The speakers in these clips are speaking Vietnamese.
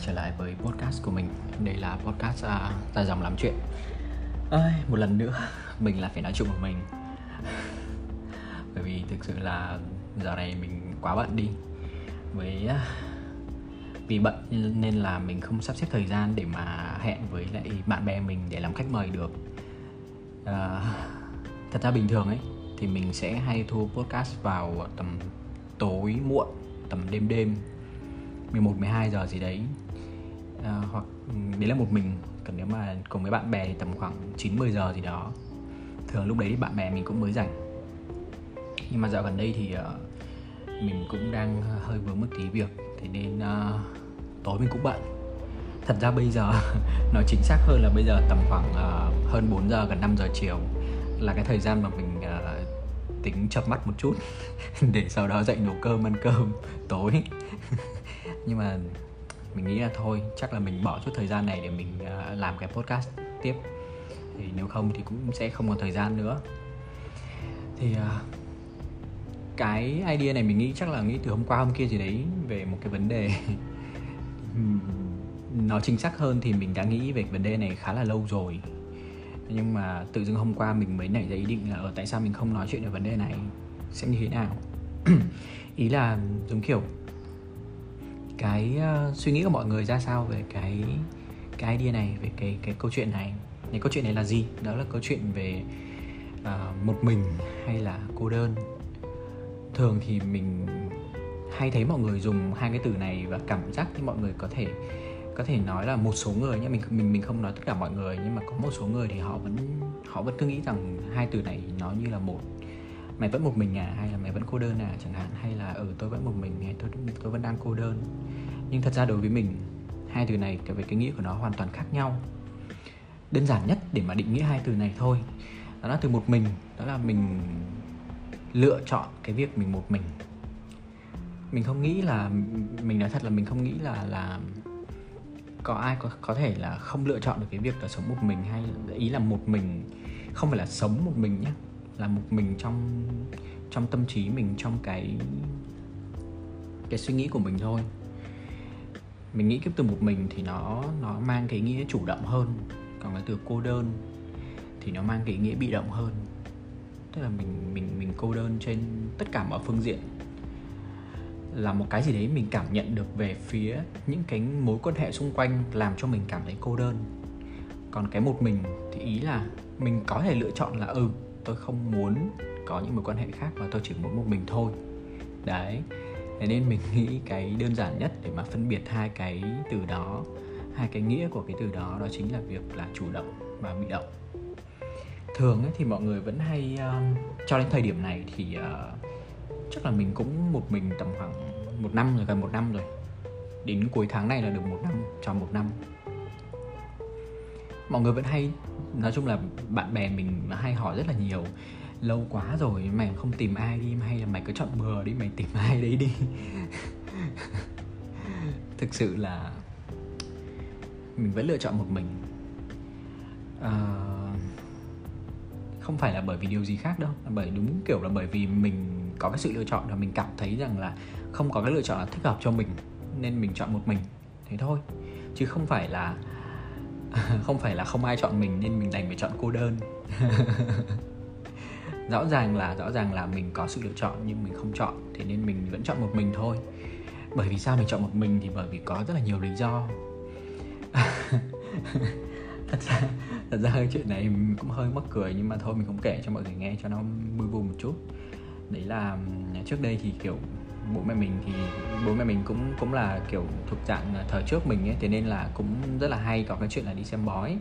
quay trở lại với podcast của mình. Đây là podcast à, uh, ta dòng làm chuyện. Ơi Một lần nữa mình là phải nói chuyện một mình. Bởi vì thực sự là giờ này mình quá bận đi. Với uh, vì bận nên là mình không sắp xếp thời gian để mà hẹn với lại bạn bè mình để làm khách mời được. Uh, Thật ra bình thường ấy thì mình sẽ hay thu podcast vào tầm tối muộn tầm đêm đêm 11 12 giờ gì đấy à, hoặc ừ, đấy là một mình. Còn nếu mà cùng với bạn bè thì tầm khoảng 9 10 giờ gì đó. Thường lúc đấy thì bạn bè mình cũng mới rảnh. Nhưng mà dạo gần đây thì uh, mình cũng đang hơi vướng một tí việc. Thế nên uh, tối mình cũng bận. Thật ra bây giờ nói chính xác hơn là bây giờ tầm khoảng uh, hơn 4 giờ gần 5 giờ chiều là cái thời gian mà mình uh, tính chập mắt một chút để sau đó dậy nấu cơm ăn cơm tối. Nhưng mà mình nghĩ là thôi, chắc là mình bỏ chút thời gian này để mình à, làm cái podcast tiếp. Thì nếu không thì cũng sẽ không còn thời gian nữa. Thì à, cái idea này mình nghĩ chắc là nghĩ từ hôm qua hôm kia gì đấy về một cái vấn đề nó chính xác hơn thì mình đã nghĩ về vấn đề này khá là lâu rồi. Nhưng mà tự dưng hôm qua mình mới nảy ra ý định là ở tại sao mình không nói chuyện về vấn đề này? Sẽ như thế nào? Ý là, giống kiểu cái uh, suy nghĩ của mọi người ra sao về cái cái idea này về cái cái câu chuyện này? Cái câu chuyện này là gì? Đó là câu chuyện về uh, một mình hay là cô đơn? Thường thì mình hay thấy mọi người dùng hai cái từ này và cảm giác như mọi người có thể có thể nói là một số người nhé mình mình mình không nói tất cả mọi người nhưng mà có một số người thì họ vẫn họ vẫn cứ nghĩ rằng hai từ này nó như là một mày vẫn một mình à? Hay là mày vẫn cô đơn à? Chẳng hạn. Hay là ừ tôi vẫn một mình hay tôi tôi vẫn đang cô đơn. Nhưng thật ra đối với mình, hai từ này, cái về cái nghĩa của nó hoàn toàn khác nhau. Đơn giản nhất để mà định nghĩa hai từ này thôi, đó là từ một mình, đó là mình lựa chọn cái việc mình một mình. Mình không nghĩ là, mình nói thật là mình không nghĩ là là có ai có có thể là không lựa chọn được cái việc là sống một mình hay ý là một mình. Không phải là sống một mình nhé là một mình trong trong tâm trí mình, trong cái cái suy nghĩ của mình thôi. Mình nghĩ cái từ một mình thì nó nó mang cái nghĩa chủ động hơn. Còn cái từ cô đơn thì nó mang cái nghĩa bị động hơn. Tức là mình mình mình cô đơn trên tất cả mọi phương diện. Là một cái gì đấy mình cảm nhận được về phía những cái mối quan hệ xung quanh làm cho mình cảm thấy cô đơn. Còn cái một mình thì ý là mình có thể lựa chọn là ừ tôi không muốn có những mối quan hệ khác và tôi chỉ muốn một mình thôi. Đấy thế nên mình nghĩ cái đơn giản nhất để mà phân biệt hai cái từ đó hai cái nghĩa của cái từ đó đó chính là việc là chủ động và bị động. Thường ấy thì mọi người vẫn hay um, cho đến thời điểm này thì uh, chắc là mình cũng một mình tầm khoảng một năm rồi gần một năm rồi. Đến cuối tháng này là được một năm tròn một năm. Mọi người vẫn hay nói chung là bạn bè mình hay hỏi rất là nhiều. Lâu quá rồi mày không tìm ai đi hay là mày cứ chọn bừa đi mày tìm ai đấy đi. Thực sự là mình vẫn lựa chọn một mình. À, không phải là bởi vì điều gì khác đâu là bởi đúng kiểu là bởi vì mình có cái sự lựa chọn là mình cảm thấy rằng là không có cái lựa chọn là thích hợp cho mình nên mình chọn một mình. Thế thôi. Chứ không phải là không phải là không ai chọn mình nên mình đành phải chọn cô đơn. Rõ ràng là, rõ ràng là mình có sự lựa chọn nhưng mình không chọn, thế nên mình vẫn chọn một mình thôi. Bởi vì sao mình chọn một mình thì bởi vì có rất là nhiều lý do. Thật ra thật ra cái chuyện này cũng hơi mắc cười nhưng mà thôi mình cũng kể cho mọi người nghe cho nó vui vui một chút. Đấy là trước đây thì, kiểu bố mẹ mình thì bố mẹ mình cũng cũng là kiểu thuộc dạng thời trước mình ấy thế nên là cũng rất là hay có cái chuyện là đi xem bói.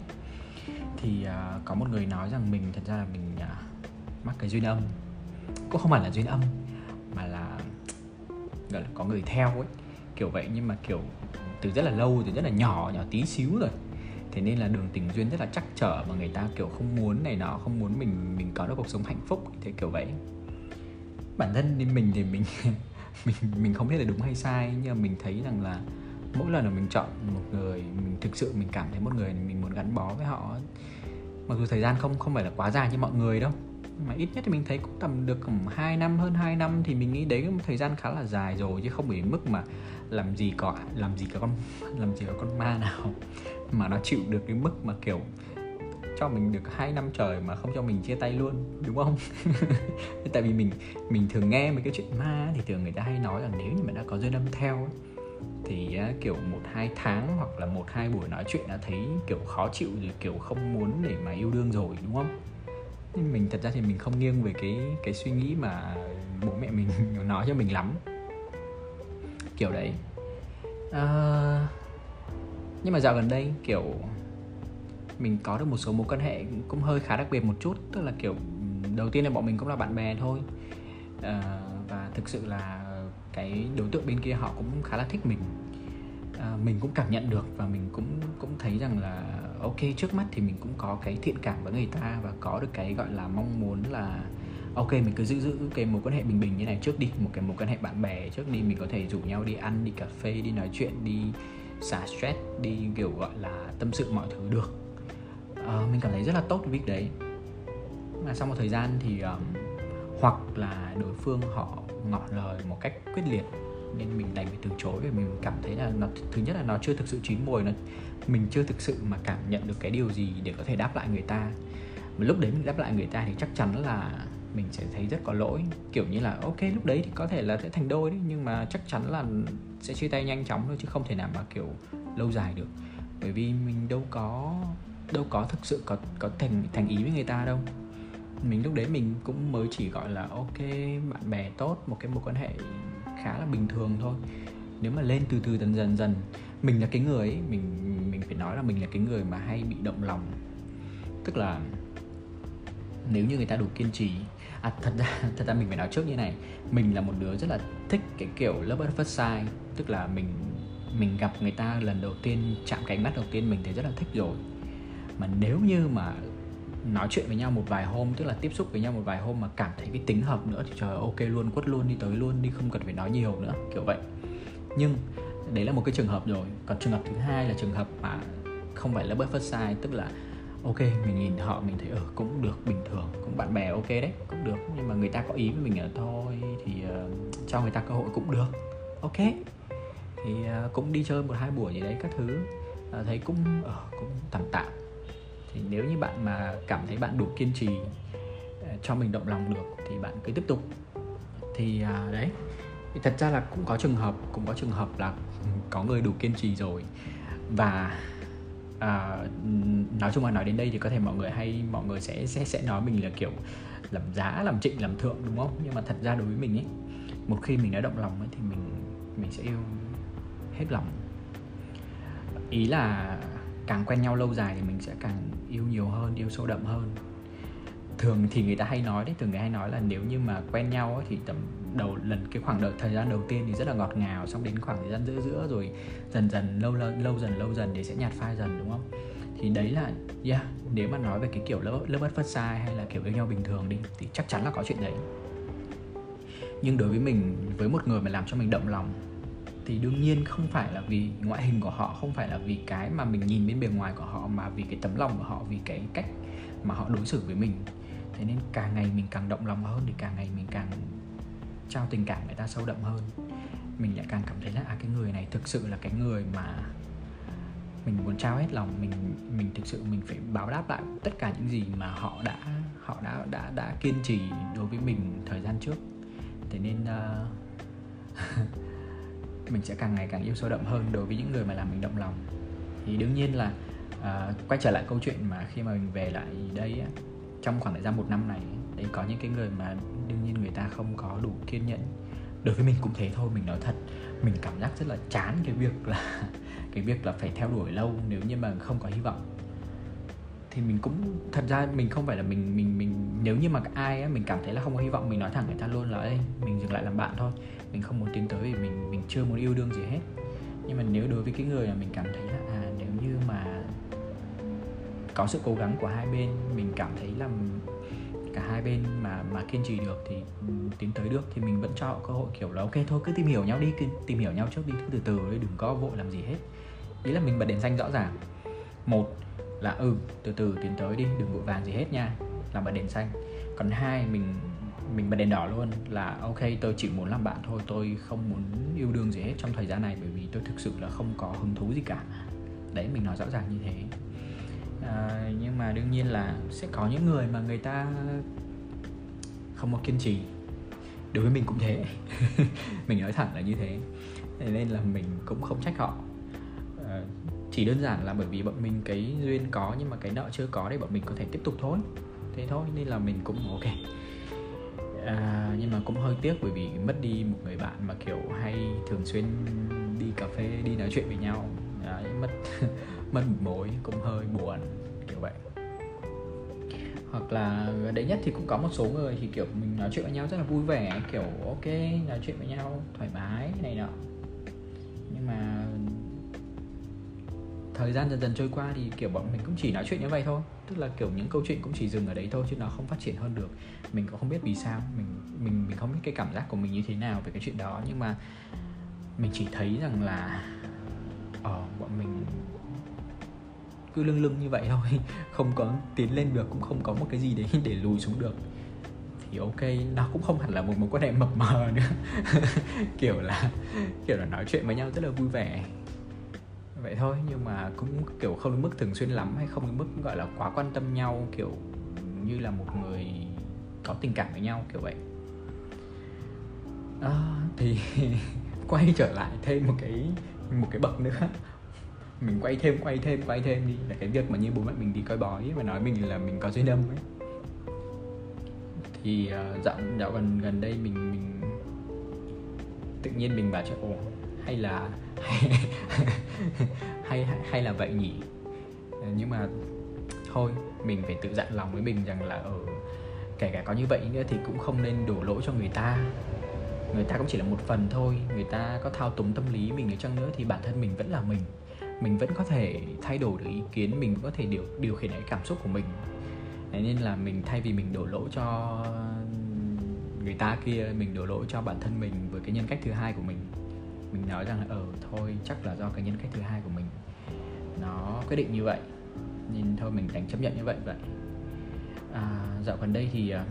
Thì uh, có một người nói rằng mình thật ra là mình uh, mắc cái duyên âm. Cũng không phải là duyên âm mà là gọi là có người theo ấy. Kiểu vậy nhưng mà kiểu từ rất là lâu từ rất là nhỏ nhỏ tí xíu rồi. Thế nên là đường tình duyên rất là chắc trở mà người ta kiểu không muốn này nọ không muốn mình mình có được cuộc sống hạnh phúc thế kiểu vậy bản thân thì mình thì mình mình mình không biết là đúng hay sai, nhưng mà mình thấy rằng là mỗi lần là mình chọn một người, mình thực sự mình cảm thấy một người mình muốn gắn bó với họ. Mặc dù thời gian không không phải là quá dài như mọi người đâu, mà ít nhất thì mình thấy cũng tầm được khoảng 2 năm, hơn 2 năm thì mình nghĩ đấy là một thời gian khá là dài rồi, chứ không phải đến mức mà làm gì có, làm gì có con, làm gì có con ma nào mà nó chịu được cái mức mà kiểu cho mình được hai năm trời mà không cho mình chia tay luôn đúng không? Tại vì mình mình thường nghe mấy cái chuyện ma thì thường người ta hay nói là nếu như mà đã có duyên âm theo thì kiểu một hai tháng hoặc là một hai buổi nói chuyện đã thấy kiểu khó chịu rồi kiểu không muốn để mà yêu đương rồi đúng không? Nhưng mình thật ra thì mình không nghiêng về cái cái suy nghĩ mà bố mẹ mình nói cho mình lắm. Kiểu đấy. À, nhưng mà dạo gần đây kiểu mình có được một số mối quan hệ cũng hơi khá đặc biệt một chút. Tức là kiểu đầu tiên là bọn mình cũng là bạn bè thôi. À, và thực sự là cái đối tượng bên kia họ cũng khá là thích mình. À, mình cũng cảm nhận được và mình cũng cũng thấy rằng là ok trước mắt thì mình cũng có cái thiện cảm với người ta và có được cái gọi là mong muốn là ok mình cứ giữ giữ cái mối quan hệ bình bình như này trước đi một cái mối quan hệ bạn bè trước đi. Mình có thể rủ nhau đi ăn đi cà phê đi nói chuyện đi xả stress đi kiểu gọi là tâm sự mọi thứ được uh, mình cảm thấy rất là tốt cái việc đấy. Mà sau một thời gian thì um, hoặc là đối phương họ ngỏ lời một cách quyết liệt nên mình đành phải từ chối vì mình cảm thấy là nó thứ nhất là nó chưa thực sự chín mùi nó mình chưa thực sự mà cảm nhận được cái điều gì để có thể đáp lại người ta. Mà lúc đấy mình đáp lại người ta thì chắc chắn là mình sẽ thấy rất có lỗi. Kiểu như là ok lúc đấy thì có thể là sẽ thành đôi đấy nhưng mà chắc chắn là sẽ chia tay nhanh chóng thôi chứ không thể nào mà kiểu lâu dài được. Bởi vì mình đâu có đâu có thực sự có có thành thành ý với người ta đâu. Mình lúc đấy mình cũng mới chỉ gọi là, ok, bạn bè tốt, một cái mối quan hệ khá là bình thường thôi. Nếu mà lên từ từ dần dần dần, mình là cái người ấy, mình mình phải nói là mình là cái người mà hay bị động lòng. Tức là nếu như người ta đủ kiên trì à thật ra thật ra mình phải nói trước như này, mình là một đứa rất là thích cái kiểu love at first sight. Tức là mình mình gặp người ta lần đầu tiên, chạm cánh mắt đầu tiên, mình thấy rất là thích rồi mà nếu như mà nói chuyện với nhau một vài hôm tức là tiếp xúc với nhau một vài hôm mà cảm thấy cái tính hợp nữa thì trời ok luôn quất luôn đi tới luôn đi không cần phải nói nhiều nữa kiểu vậy. Nhưng đấy là một cái trường hợp rồi. Còn trường hợp thứ hai là trường hợp mà không phải là bất first sai tức là ok mình nhìn họ mình thấy ở ừ, cũng được bình thường cũng bạn bè ok đấy cũng được nhưng mà người ta có ý với mình là thôi thì uh, cho người ta cơ hội cũng được ok. Thì uh, cũng đi chơi một hai buổi gì đấy các thứ uh, thấy cũng uh, cũng tạm tạm thì nếu như bạn mà cảm thấy bạn đủ kiên trì ờ, cho mình động lòng được thì bạn cứ tiếp tục. Thì à, đấy thì thật ra là cũng có trường hợp cũng có trường hợp là có người đủ kiên trì rồi. Và à, nói chung là nói đến đây thì có thể mọi người hay mọi người sẽ sẽ sẽ nói mình là kiểu làm giá làm trịnh làm thượng đúng không? Nhưng mà thật ra đối với mình ấy một khi mình đã động lòng ấy thì mình mình sẽ yêu hết lòng. Ý là càng quen nhau lâu dài thì mình sẽ càng yêu nhiều hơn yêu sâu đậm hơn. Thường thì người ta hay nói đấy thường người hay nói là nếu như mà quen nhau ấy, thì tầm đầu lần cái khoảng đợi thời gian đầu tiên thì rất là ngọt ngào xong đến khoảng thời gian giữa giữa rồi dần dần lâu lâu, lâu dần lâu dần thì sẽ nhạt phai dần đúng không? Thì đấy là yeah nếu mà nói về cái kiểu lớp lớp bất phát sai hay là kiểu yêu nhau bình thường đi thì chắc chắn là có chuyện đấy. Nhưng đối với mình với một người mà làm cho mình động lòng thì đương nhiên không phải là vì ngoại hình của họ không phải là vì cái mà mình nhìn bên bề ngoài của họ mà vì cái tấm lòng của họ vì cái cách mà họ đối xử với mình. Thế nên càng ngày mình càng động lòng hơn thì càng ngày mình càng trao tình cảm người ta sâu đậm hơn. Mình lại càng cảm thấy là à cái người này thực sự là cái người mà mình muốn trao hết lòng mình mình thực sự mình phải báo đáp lại tất cả những gì mà họ đã họ đã đã đã kiên trì đối với mình thời gian trước. Thế nên uh, mình sẽ càng ngày càng yêu sâu đậm hơn đối với những người mà làm mình động lòng. Thì đương nhiên là à, quay trở lại câu chuyện mà khi mà mình về lại đây á, trong khoảng thời gian một năm này đấy có những cái người mà đương nhiên người ta không có đủ kiên nhẫn. Đối với mình cũng thế thôi mình nói thật mình cảm giác rất là chán cái việc là cái việc là phải theo đuổi lâu nếu như mà không có hy vọng thì mình cũng, thật ra mình không phải là mình mình mình, nếu như mà ai á, mình cảm thấy là không có hy vọng, mình nói thẳng người ta luôn là đây mình dừng lại làm bạn thôi. Mình không muốn tiến tới vì mình mình chưa muốn yêu đương gì hết. Nhưng mà nếu đối với cái người mà mình cảm thấy là à nếu như mà có sự cố gắng của hai bên, mình cảm thấy là cả hai bên mà mà kiên trì được thì tiến tới được, thì mình vẫn cho họ cơ hội, kiểu là, ok, thôi cứ tìm hiểu nhau đi, cứ tìm hiểu nhau trước đi, cứ từ từ đi đừng có vội làm gì hết. Ý là mình bật đèn xanh rõ ràng. Một là ừ từ từ tiến tới đi đừng vội vàng gì hết nha. Là bật đèn xanh. Còn hai mình mình bật đèn đỏ luôn. Là ok tôi chỉ muốn làm bạn thôi tôi không muốn yêu đương gì hết trong thời gian này bởi vì tôi thực sự là không có hứng thú gì cả. Đấy mình nói rõ ràng như thế. À, nhưng mà đương nhiên là sẽ có những người mà người ta không có kiên trì. Đối với mình cũng thế. Mình nói thẳng là như thế nên là mình cũng không trách họ chỉ đơn giản là bởi vì bọn mình cái duyên có nhưng mà cái nợ chưa có để bọn mình có thể tiếp tục thôi thế thôi nên là mình cũng ok. À, nhưng mà cũng hơi tiếc bởi vì mất đi một người bạn mà kiểu hay thường xuyên đi cà phê đi nói chuyện với nhau. Đấy, mất mất một mối cũng hơi buồn kiểu vậy. Hoặc là gần đấy nhất thì cũng có một số người thì kiểu mình nói chuyện với nhau rất là vui vẻ kiểu ok nói chuyện với nhau thoải mái này nọ. Thời gian dần dần trôi qua thì kiểu bọn mình cũng chỉ nói chuyện như vậy thôi. Tức là kiểu những câu chuyện cũng chỉ dừng ở đấy thôi chứ nó không phát triển hơn được. Mình cũng không biết vì sao, mình mình mình không biết cái cảm giác của mình như thế nào về cái chuyện đó. Nhưng mà mình chỉ thấy rằng là ờ bọn mình cứ lưng lưng như vậy thôi, không có tiến lên được, cũng không có một cái gì đấy để lùi xuống được. Thì ok, nó cũng không hẳn là một mối quan hệ mập mờ nữa. Kiểu là kiểu là nói chuyện với nhau rất là vui vẻ vậy thôi nhưng mà cũng kiểu không đến mức thường xuyên lắm hay không đến mức gọi là quá quan tâm nhau kiểu như là một người có tình cảm với nhau kiểu vậy. À, thì quay trở lại thêm một cái một cái bậc nữa. Mình quay thêm quay thêm quay thêm đi. Là cái việc mà như bố mẹ mình đi coi bói và nói mình là mình có duyên âm ấy. Thì uh, dạo dạo gần gần đây mình mình tự nhiên mình bảo cho ồ hay là hay, hay hay là vậy nhỉ? Ờ, nhưng mà thôi mình phải tự dặn lòng với mình rằng là ở ừ, kể cả có như vậy nữa thì cũng không nên đổ lỗi cho người ta. Người ta cũng chỉ là một phần thôi người ta có thao túng tâm lý mình ở chăng nữa thì bản thân mình vẫn là mình. Mình vẫn có thể thay đổi được ý kiến mình vẫn có thể điều điều khiển cái cảm xúc của mình. Đấy nên là mình thay vì mình đổ lỗi cho người ta kia mình đổ lỗi cho bản thân mình với cái nhân cách thứ hai của mình mình nói rằng là ờ thôi chắc là do cái nhân cách thứ hai của mình nó quyết định như vậy nên thôi mình đành chấp nhận như vậy vậy. À, dạo gần đây thì à,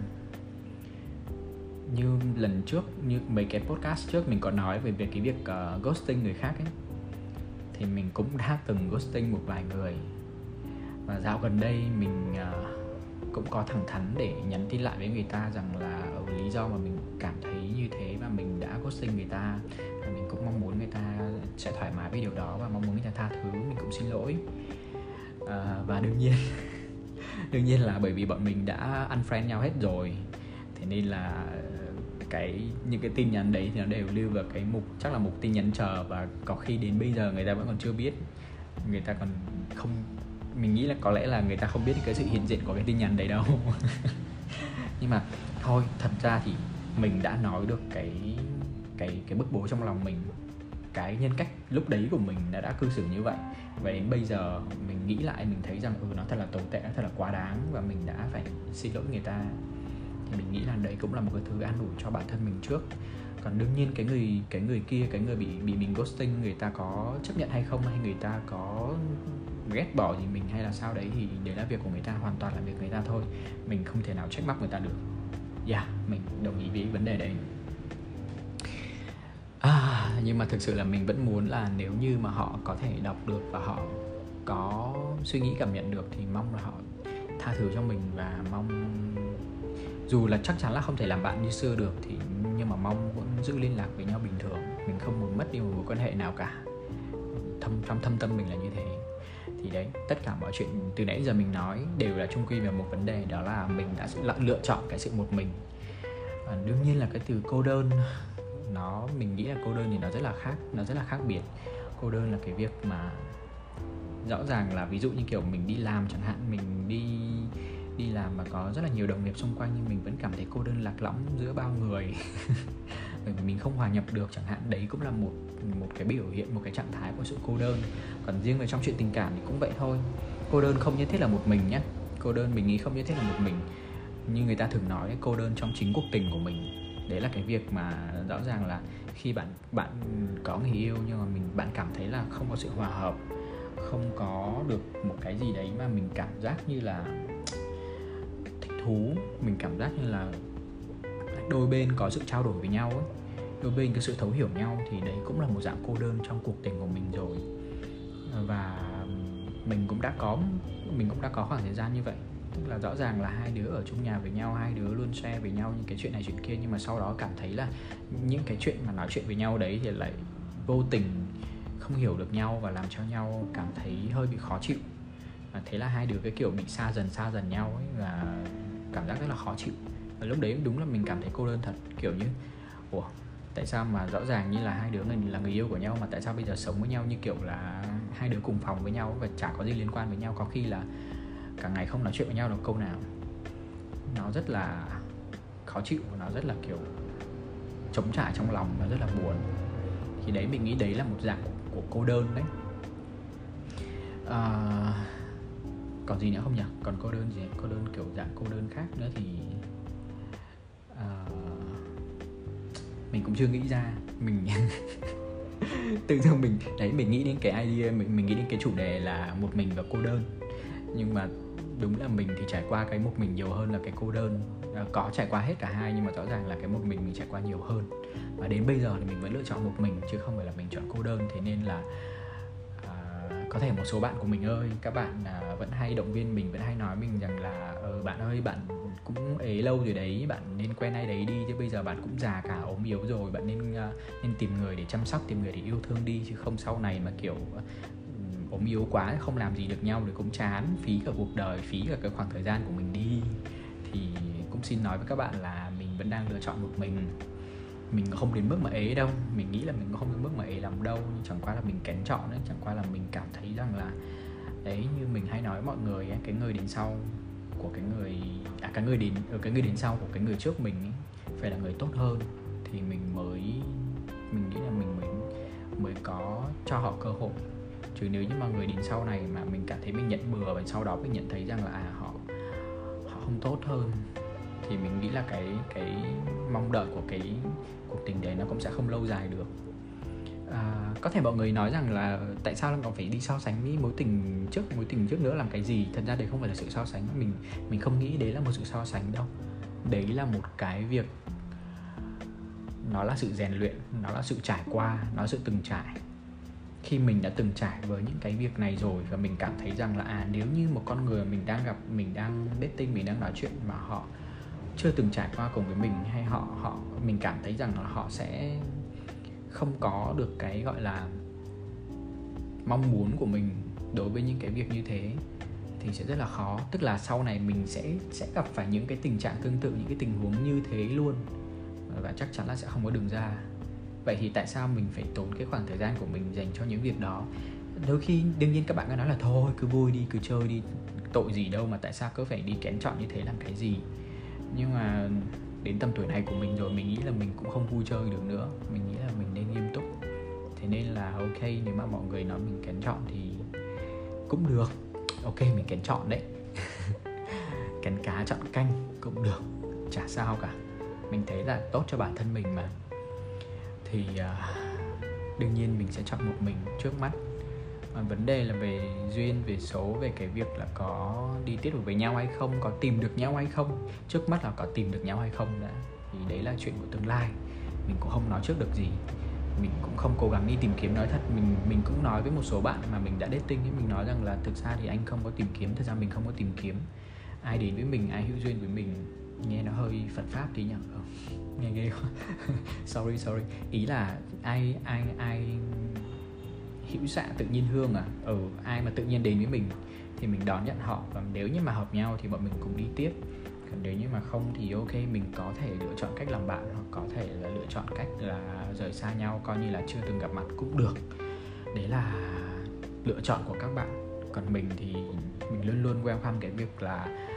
như lần trước như mấy cái podcast trước mình có nói về việc cái việc uh, ghosting người khác ấy thì mình cũng đã từng ghosting một vài người. Và dạo gần đây mình uh, cũng có thẳng thắn để nhắn tin lại với người ta rằng là ở lý do mà mình cảm thấy như thế và mình đã ghosting người ta sẽ thoải mái với điều đó và mong muốn người ta tha thứ mình cũng xin lỗi. À, và đương nhiên đương nhiên là bởi vì bọn mình đã unfriend nhau hết rồi. Thế nên là ờ, cái những cái tin nhắn đấy thì nó đều lưu vào cái mục chắc là mục tin nhắn chờ và có khi đến bây giờ người ta vẫn còn chưa biết. Người ta còn không mình nghĩ là có lẽ là người ta không biết cái sự hiện diện của cái tin nhắn đấy đâu. Nhưng mà thôi thật ra thì mình đã nói được cái cái cái bức bối trong lòng mình cái nhân cách lúc đấy của mình đã đã cư xử như vậy. Và đến bây giờ mình nghĩ lại mình thấy rằng ừ nó thật là tồi tệ nó thật là quá đáng và mình đã phải xin lỗi người ta. Thì mình nghĩ là đấy cũng là một cái thứ an ủi cho bản thân mình trước. Còn đương nhiên cái người cái người kia cái người bị bị mình ghosting người ta có chấp nhận hay không hay người ta có ghét bỏ gì mình hay là sao đấy thì đấy là việc của người ta hoàn toàn là việc người ta thôi. Mình không thể nào trách móc người ta được. Dạ yeah, mình đồng ý với vấn đề đấy à, nhưng mà thực sự là mình vẫn muốn là nếu như mà họ có thể đọc được và họ có suy nghĩ cảm nhận được thì mong là họ tha thứ cho mình và mong dù là chắc chắn là không thể làm bạn như xưa được thì nhưng mà mong vẫn giữ liên lạc với nhau bình thường. Mình không muốn mất đi một mối quan hệ nào cả. Thâm trong thâm tâm mình là như thế. Thì đấy tất cả mọi chuyện từ nãy giờ mình nói đều là chung quy về một vấn đề đó là mình đã lựa chọn cái sự một mình. À, đương nhiên là cái từ cô đơn nó, mình nghĩ là cô đơn thì nó rất là khác, nó rất là khác biệt. Cô đơn là cái việc mà rõ ràng là ví dụ như kiểu mình đi làm chẳng hạn, mình đi đi làm mà có rất là nhiều đồng nghiệp xung quanh nhưng mình vẫn cảm thấy cô đơn lạc lõng giữa bao người. Bởi vì mình không hòa nhập được chẳng hạn, đấy cũng là một một cái biểu hiện, một cái trạng thái của sự cô đơn. Còn riêng về trong chuyện tình cảm thì cũng vậy thôi. Cô đơn không nhất thiết là một mình nhé cô đơn mình nghĩ không nhất thiết là một mình. Như người ta thường nói, cô đơn trong chính cuộc tình của mình đấy là cái việc mà rõ ràng là khi bạn bạn có người yêu nhưng mà mình, bạn cảm thấy là không có sự hòa hợp, không có được một cái gì đấy mà mình cảm giác như là thích thú, mình cảm giác như là đôi bên có sự trao đổi với nhau ấy, đôi bên có sự thấu hiểu nhau thì đấy cũng là một dạng cô đơn trong cuộc tình của mình rồi. Và mình cũng đã có, mình cũng đã có khoảng thời gian như vậy tức là rõ ràng là hai đứa ở chung nhà với nhau, hai đứa luôn share với nhau những cái chuyện này chuyện kia, nhưng mà sau đó cảm thấy là những cái chuyện mà nói chuyện với nhau đấy thì lại vô tình không hiểu được nhau và làm cho nhau cảm thấy hơi bị khó chịu. Và thế là hai đứa cái kiểu bị xa dần xa dần nhau ấy và cảm giác rất là khó chịu. Và lúc đấy đúng là mình cảm thấy cô đơn thật, kiểu như, ủa, tại sao mà rõ ràng như là hai đứa này là người yêu của nhau mà tại sao bây giờ sống với nhau như kiểu là hai đứa cùng phòng với nhau và chả có gì liên quan với nhau, có khi là cả ngày không nói chuyện với nhau được câu nào. Nó rất là khó chịu và nó rất là kiểu chống trả trong lòng nó rất là buồn. Thì đấy mình nghĩ đấy là một dạng của, của cô đơn đấy. À, còn gì nữa không nhỉ? Còn cô đơn gì? Cô đơn kiểu dạng cô đơn khác nữa thì à, mình cũng chưa nghĩ ra. Mình tự dưng mình đấy mình nghĩ đến cái idea mình mình nghĩ đến cái chủ đề là một mình và cô đơn. Nhưng mà đúng là mình thì trải qua cái một mình nhiều hơn là cái cô đơn. À, có trải qua hết cả hai nhưng mà rõ ràng là cái một mình mình trải qua nhiều hơn. Và đến bây giờ thì mình vẫn lựa chọn một mình chứ không phải là mình chọn cô đơn. Thế nên là à, có thể một số bạn của mình ơi các bạn à, vẫn hay động viên mình vẫn hay nói mình rằng là ờ bạn ơi bạn cũng ấy lâu rồi đấy bạn nên quen ai đấy đi chứ bây giờ bạn cũng già cả ốm yếu rồi bạn nên à, nên tìm người để chăm sóc tìm người để yêu thương đi chứ không sau này mà kiểu ốm yếu quá không làm gì được nhau thì cũng chán phí cả cuộc đời phí cả cái khoảng thời gian của mình đi. Thì cũng xin nói với các bạn là mình vẫn đang lựa chọn một mình. Mình không đến mức mà ế đâu mình nghĩ là mình không đến mức mà ế lắm đâu nhưng chẳng qua là mình kén chọn đấy chẳng qua là mình cảm thấy rằng là đấy như mình hay nói với mọi người ấy, cái người đến sau của cái người à cái người đến ờ, cái người đến sau của cái người trước mình ấy, phải là người tốt hơn. Thì mình mới mình nghĩ là mình mới mới có cho họ cơ hội chứ nếu như mà người đến sau này mà mình cảm thấy mình nhận bừa và sau đó mình nhận thấy rằng là à họ họ không tốt hơn thì mình nghĩ là cái cái mong đợi của cái cuộc tình đấy nó cũng sẽ không lâu dài được. À, có thể mọi người nói rằng là tại sao còn phải đi so sánh với mối tình trước mối tình trước nữa làm cái gì? Thật ra đấy không phải là sự so sánh mình mình không nghĩ đấy là một sự so sánh đâu. Đấy là một cái việc nó là sự rèn luyện nó là sự trải qua nó là sự từng trải khi mình đã từng trải với những cái việc này rồi và mình cảm thấy rằng là à nếu như một con người mình đang gặp, mình đang dating mình đang nói chuyện mà họ chưa từng trải qua cùng với mình hay họ họ, mình cảm thấy rằng là họ sẽ không có được cái, gọi là, mong muốn của mình đối với những cái việc như thế thì sẽ rất là khó. Tức là sau này mình sẽ sẽ gặp phải những cái tình trạng tương tự, những cái tình huống như thế luôn. Và chắc chắn là sẽ không có đường ra vậy thì tại sao mình phải tốn cái khoảng thời gian của mình dành cho những việc đó? Đôi khi, đương nhiên các bạn có nói là, thôi, cứ vui đi, cứ chơi đi, tội gì đâu mà tại sao cứ phải đi kén chọn như thế, làm cái gì? Nhưng mà đến tầm tuổi này của mình rồi, mình nghĩ là mình cũng không vui chơi được nữa. Mình nghĩ là mình nên nghiêm túc. Thế nên là ok, nếu mà mọi người nói mình kén chọn thì cũng được. Ok, mình kén chọn đấy. Kén cá chọn canh cũng được. Chả sao cả. Mình thấy là tốt cho bản thân mình mà thì uh, đương nhiên mình sẽ chọn một mình trước mắt. Mà vấn đề là về duyên về số về cái việc là có đi tiếp được với nhau hay không có tìm được nhau hay không. Trước mắt là có tìm được nhau hay không đã. Thì đấy là chuyện của tương lai. Mình cũng không nói trước được gì. Mình cũng không cố gắng đi tìm kiếm. Nói thật mình mình cũng nói với một số bạn mà mình đã dating ấy mình nói rằng là thực ra thì anh không có tìm kiếm thật ra mình không có tìm kiếm. Ai đến với mình ai hữu duyên với mình nghe nó hơi phật pháp tí nhỉ? Ừ, nghe ghê quá. Sorry sorry. Ý là ai ai ai hữu xạ tự nhiên hương à? Ừ ai mà tự nhiên đến với mình thì mình đón nhận họ. Và nếu như mà hợp nhau thì bọn mình cùng đi tiếp. Còn nếu như mà không thì ok mình có thể lựa chọn cách làm bạn hoặc có thể là lựa chọn cách là rời xa nhau coi như là chưa từng gặp mặt cũng được. Đấy là lựa chọn của các bạn. Còn mình thì mình luôn luôn welcome cái việc là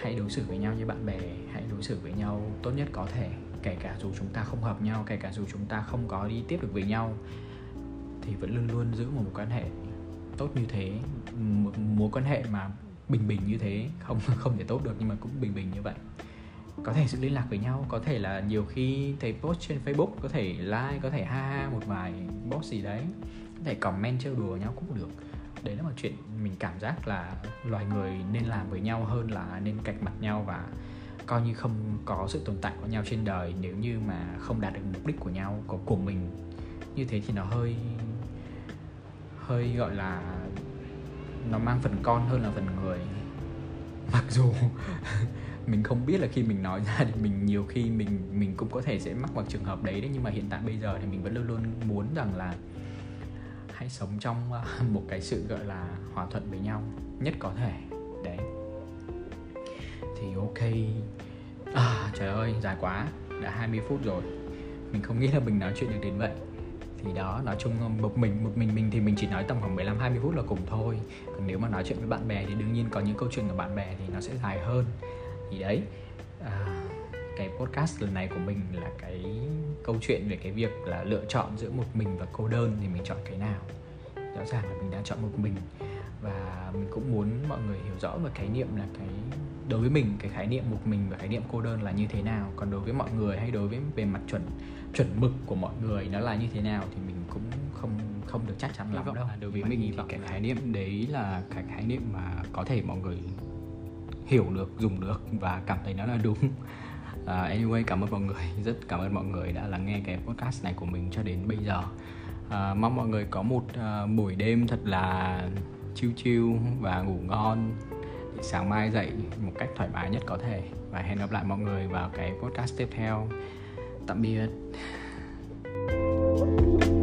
hãy đối xử với nhau như bạn bè, hãy đối xử với nhau tốt nhất có thể, kể cả dù chúng ta không hợp nhau, kể cả dù chúng ta không có đi tiếp được với nhau, thì vẫn luôn luôn giữ một mối quan hệ tốt như thế, một mối quan hệ mà bình bình như thế, không không thể tốt được nhưng mà cũng bình bình như vậy. Có thể sự liên lạc với nhau, có thể là nhiều khi thấy post trên facebook, có thể like, có thể ha ha một vài post gì đấy, có thể comment trêu đùa nhau cũng được đấy là một chuyện mình cảm giác là loài người nên làm với nhau hơn là nên cạch mặt nhau và coi như không có sự tồn tại của nhau trên đời. Nếu như mà không đạt được mục đích của nhau, của của mình, như thế thì nó hơi hơi gọi là nó mang phần con hơn là phần người. Mặc dù mình không biết là khi mình nói ra thì mình nhiều khi mình mình cũng có thể sẽ mắc vào trường hợp đấy đấy, nhưng mà hiện tại bây giờ thì mình vẫn luôn luôn muốn rằng là hãy sống trong ờ, một cái sự gọi là hòa thuận với nhau nhất có thể. Đấy. Thì ok. À, trời ơi dài quá. Đã 20 phút rồi. Mình không nghĩ là mình nói chuyện được đến vậy. Thì đó nói chung một mình một mình mình thì mình chỉ nói tầm khoảng 15 20 phút là cùng thôi. Còn nếu mà nói chuyện với bạn bè thì đương nhiên có những câu chuyện của bạn bè thì nó sẽ dài hơn. Thì đấy. À, cái podcast lần này của mình là cái câu chuyện về cái việc là lựa chọn giữa một mình và cô đơn thì mình chọn cái nào? Rõ ràng là mình đã chọn một mình. Và mình cũng muốn mọi người hiểu rõ về khái niệm là cái đối với mình cái khái niệm một mình và khái niệm cô đơn là như thế nào. Còn đối với mọi người hay đối với về mặt chuẩn chuẩn mực của mọi người nó là như thế nào thì mình cũng không không được chắc chắn lắm đâu. đối với mình thì cái khái niệm đấy là cái khái niệm mà có thể mọi người hiểu được dùng được và cảm thấy nó là đúng uh, anyway cảm ơn mọi người. Rất cảm ơn mọi người đã lắng nghe cái podcast này của mình cho đến bây giờ. Uh, mong mọi người có một uh, buổi đêm thật là chiêu chiêu và ngủ ngon để sáng mai dậy một cách thoải mái nhất có thể. Và hẹn gặp lại mọi người vào cái podcast tiếp theo. Tạm biệt. thank you